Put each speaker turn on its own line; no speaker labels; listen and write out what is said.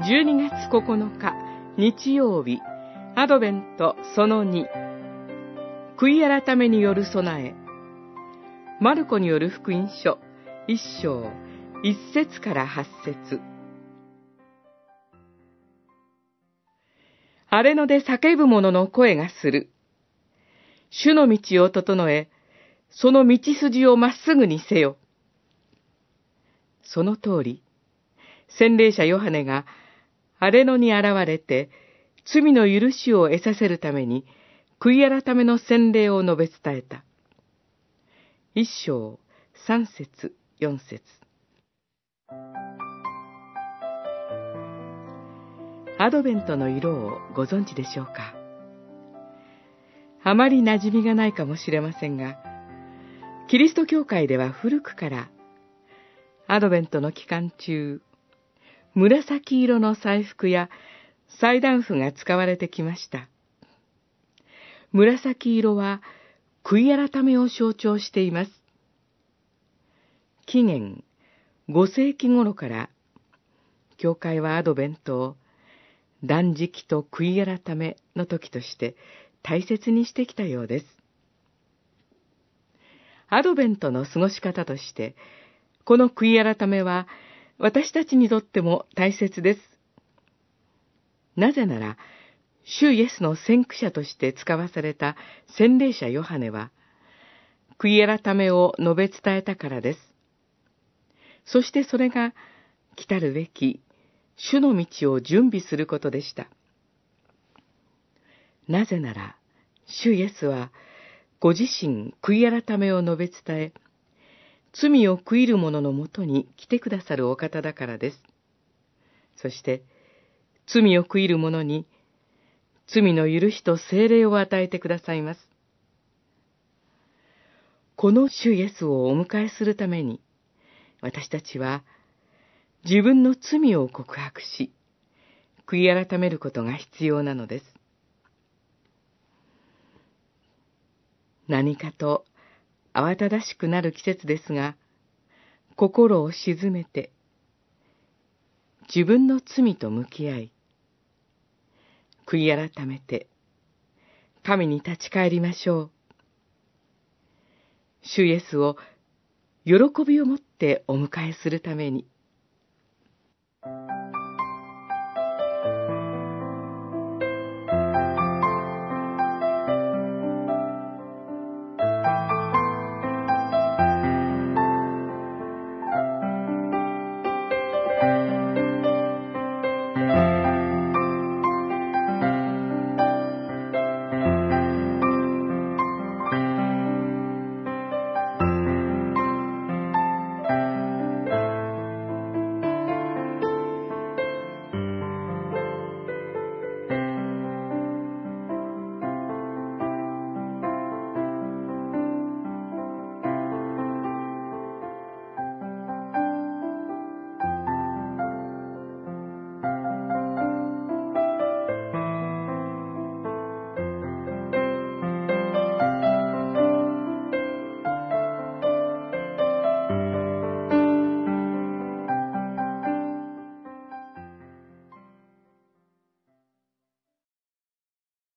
12月9日日曜日アドベントその2悔い改めによる備えマルコによる福音書一章一節から八節荒れ野で叫ぶ者の声がする。主の道を整え、その道筋をまっすぐにせよ。その通り、洗礼者ヨハネが荒れ野に現れて、罪の許しを得させるために、悔い改めの洗礼を述べ伝えた。一章、三節、四節。アドベントの色をご存知でしょうか？あまり馴染みがないかもしれませんが、キリスト教会では古くからアドベントの期間中、紫色の祭服や祭壇布が使われてきました。紫色は悔い改めを象徴しています。紀元5世紀頃から教会はアドベントを断食と悔い改めの時として大切にしてきたようです。アドベントの過ごし方として、この悔い改めは私たちにとっても大切です。なぜなら、主イエスの先駆者として使わされた洗礼者ヨハネは、悔い改めを述べ伝えたからです。そしてそれが、来たるべき主の道を準備することでした。なぜなら、主イエスは、ご自身悔い改めを述べ伝え、罪を悔いる者のもとに来てくださるお方だからです。そして、罪を悔いる者に、罪の許しと精霊を与えてくださいます。この主イエスをお迎えするために、私たちは、自分の罪を告白し、悔い改めることが必要なのです。何かと慌ただしくなる季節ですが、心を静めて、自分の罪と向き合い、悔い改めて、神に立ち返りましょう。主イエスを喜びをもってお迎えするために、